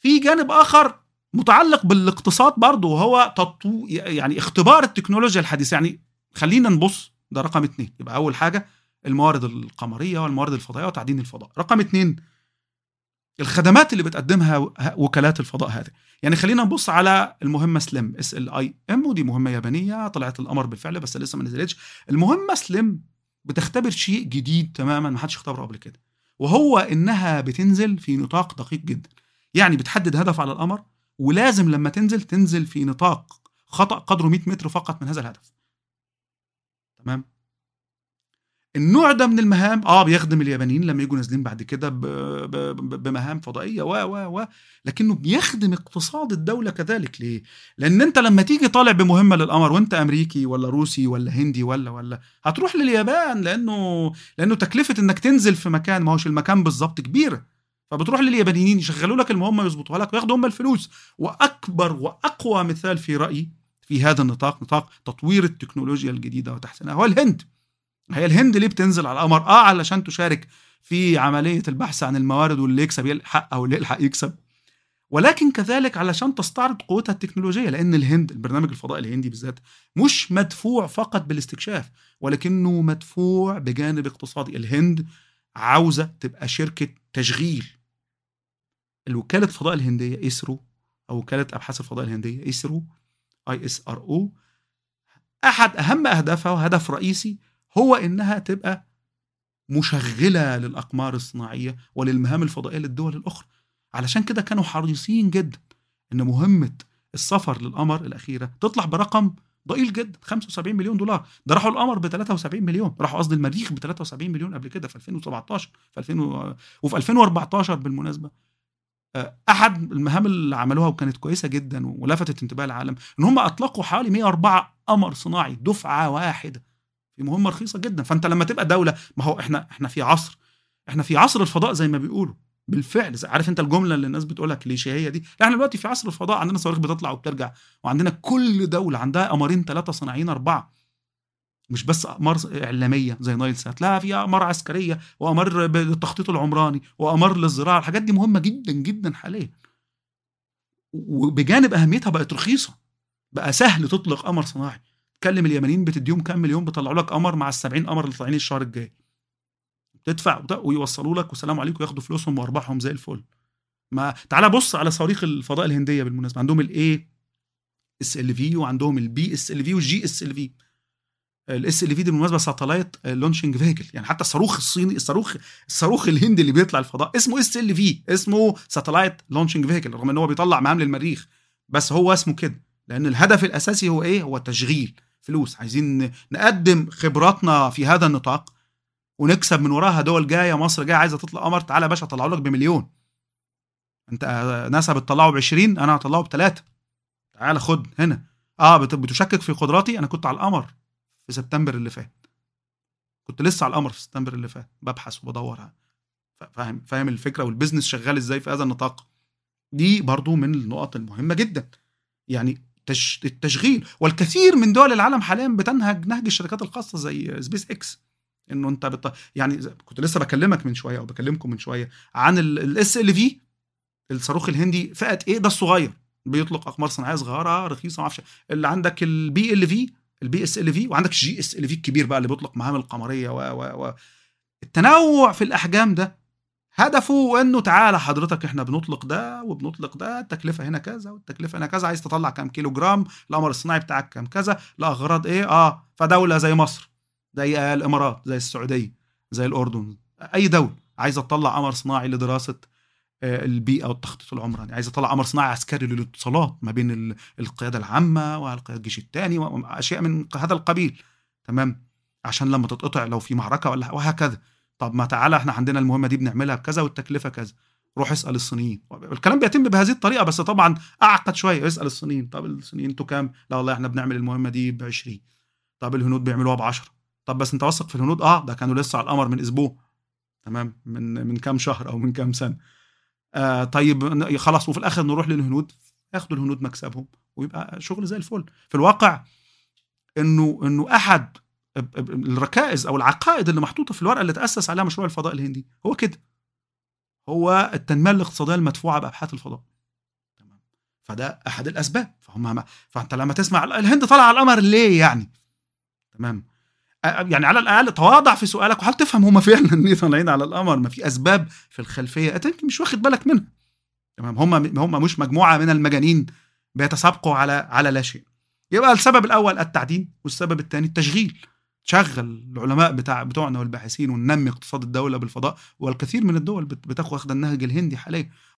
في جانب آخر متعلق بالاقتصاد برضه وهو تطو يعني اختبار التكنولوجيا الحديثة. يعني خلينا نبص ده رقم اتنين. يبقى أول حاجة الموارد القمرية والموارد الفضائية وتعدين الفضاء. رقم اتنين الخدمات اللي بتقدمها وكالات الفضاء هذه. يعني خلينا نبص على المهمة سليم إس إل آي إم ودي مهمة يابانية طلعت القمر بالفعل بس لسه ما نزلتش. المهمة سليم بتختبر شيء جديد تماما ما حدش اختبره قبل كده وهو إنها بتنزل في نطاق دقيق جدا. يعني بتحدد هدف على القمر ولازم لما تنزل تنزل في نطاق خطأ قدره 100 متر فقط من هذا الهدف. تمام؟ النوع ده من المهام آه بيخدم اليابانيين لما يجوا نازلين بعد كده بمهام فضائية و و و لكنه بيخدم اقتصاد الدولة كذلك. ليه؟ لأن أنت لما تيجي طالع بمهمة للقمر وأنت أمريكي ولا روسي ولا هندي ولا ولا هتروح لليابان لأنه لأنه تكلفة إنك تنزل في مكان ما هوش المكان بالظبط كبيره فبتروح لليابانيين يشغلوا لك المهمة يظبطوها لك وياخدوا هم الفلوس. وأكبر وأقوى مثال في رأيي في هذا النطاق نطاق تطوير التكنولوجيا الجديدة وتحسينها هو الهند. هي الهند ليه بتنزل على القمر؟ آه علشان تشارك في عملية البحث عن الموارد واللي يكسب يلحق أو اللي يلحق يكسب. ولكن كذلك علشان تستعرض قوتها التكنولوجية لأن الهند البرنامج الفضائي الهندي بالذات مش مدفوع فقط بالاستكشاف ولكنه مدفوع بجانب اقتصادي. الهند عاوزة تبقى شركة تشغيل. الوكالة الفضاء الهندية إسرو أو وكالة ابحاث الفضاء الهندية إسرو ISRO أحد أهم أهدافها وهدف رئيسي هو إنها تبقى مشغلة للأقمار الصناعية وللمهام الفضائية للدول الأخرى. علشان كده كانوا حريصين جدا إن مهمة السفر للقمر الأخيرة تطلع برقم ضئيل جدا 75 مليون دولار. ده راحوا القمر ب 73 مليون. راحوا قصدي المريخ ب 73 مليون قبل كده في 2017 في 2000 و... وفي 2014 بالمناسبة. أحد المهام اللي عملوها وكانت كويسة جدا ولفتت انتباه العالم إن هم أطلقوا حوالي 104 قمر صناعي دفعة واحدة في مهمة رخيصة جدا. فأنت لما تبقى دولة ما هو إحنا إحنا في عصر إحنا في عصر الفضاء زي ما بيقولوا بالفعل. عارف أنت الجملة اللي الناس بتقولها كليشيهية دي؟ إحنا دلوقتي في عصر الفضاء عندنا صواريخ بتطلع وبترجع وعندنا كل دولة عندها قمرين ثلاثة صناعيين أربعة. مش بس أقمار إعلامية زي نايل سات لا في أقمار عسكرية وأقمار بالتخطيط العمراني وأقمار للزراعة الحاجات دي مهمة جدا جدا حاليا. وبجانب أهميتها بقت رخيصة. بقى سهل تطلق قمر صناعي. تكلم اليمنيين بتديهم كام مليون بيطلعوا لك قمر مع ال 70 قمر اللي طالعين الشهر الجاي. تدفع ويوصلوا لك وسلام عليكم وياخدوا فلوسهم وأرباحهم زي الفل. ما تعال بص على صواريخ الفضاء الهندية بالمناسبة. عندهم ال ASLV وعندهم ال PSLV وال GSLV ال SLV دي بالمناسبة satellite launching vehicle يعني حتى الصاروخ الصيني الصاروخ الصاروخ الهندي اللي بيطلع الفضاء اسمه SLV اسمه satellite launching vehicle رغم إن هو بيطلع مهام للمريخ. بس هو اسمه كده لأن الهدف الأساسي هو إيه؟ هو تشغيل فلوس. عايزين نقدم خبراتنا في هذا النطاق ونكسب من وراها دول جاية مصر جاية عايزة تطلع قمر تعالى يا باشا اطلعه لك بمليون. أنت ناسا بتطلعه ب 20 أنا هطلعه بثلاثه تعالى خد هنا. آه بتشكك في قدراتي أنا كنت على القمر. في سبتمبر اللي فات. كنت لسه على القمر في سبتمبر اللي فات ببحث وبدور فاهم فاهم الفكرة وال business شغال إزاي في هذا النطاق. دي برضو من النقط المهمة جدا. يعني التشغيل. والكثير من دول العالم حاليا بتنهج نهج الشركات الخاصة زي سبيس إكس إنه أنت بت... يعني كنت لسه بكلمك من شوية أو بكلمكم من شوية عن ال SLV الصاروخ الهندي فئة إيه؟ ده الصغير. بيطلق أقمار صناعية صغيرة رخيصة ما أعرفش. اللي عندك ال PLV ال PSLV وعندك ال GSLV الكبير بقى اللي بيطلق مهام القمريه و و و. التنوع في الأحجام ده هدفه إنه تعالى حضرتك إحنا بنطلق ده وبنطلق ده التكلفة هنا كذا والتكلفة هنا كذا عايز تطلع كام كيلو جرام القمر الصناعي بتاعك كام كذا لاغراض إيه؟ آه فدولة زي مصر زي الإمارات زي السعودية زي الأردن أي دولة عايزة تطلع قمر صناعي لدراسة البيئة والتخطيط العمراني عايزة تطلع قمر صناعي عسكري للاتصالات ما بين القيادة العامة والقياده الجيش الثاني واشياء من هذا القبيل. تمام؟ عشان لما تتقطع لو في معركة ولا وهكذا. طب ما تعالى إحنا عندنا المهمة دي بنعملها بكذا والتكلفة كذا. روح اسأل الصينيين. الكلام بيتم بهذه الطريقة بس طبعا أعقد شوية. اسأل الصينيين. طب الصينيين أنتوا كام؟ لا والله إحنا بنعمل المهمة دي ب 20 طب الهنود بيعملوها ب 10 طب بس أنت واثق في الهنود؟ آه ده كانوا لسه على القمر من أسبوع. تمام؟ من من كام شهر أو من كام سنة. آه طيب خلاص وفي الآخر نروح للهنود ياخدوا الهنود مكسبهم ويبقى شغل زي الفل. في الواقع إنه إنه أحد الركائز أو العقائد اللي محطوطة في الورقة اللي تأسس عليها مشروع الفضاء الهندي هو كده. هو التنمية الاقتصادية المدفوعة بأبحاث الفضاء. فده أحد الأسباب. فهم فأنت لما تسمع الهند طلع على القمر ليه يعني؟ تمام. يعني على الأقل تواضع في سؤالك وحاول تفهم هم فعلا ليه طالعين على القمر؟ ما في أسباب في الخلفية أنت يمكن مش واخد بالك منها تمام؟ هم هم مش مجموعة من المجانين بيتسابقوا على على لا شيء. يبقى السبب الأول التعدين والسبب الثاني التشغيل. تشغل العلماء بتاع بتوعنا والباحثين وننمي اقتصاد الدولة بالفضاء والكثير من الدول بتاخد النهج الهندي حاليا.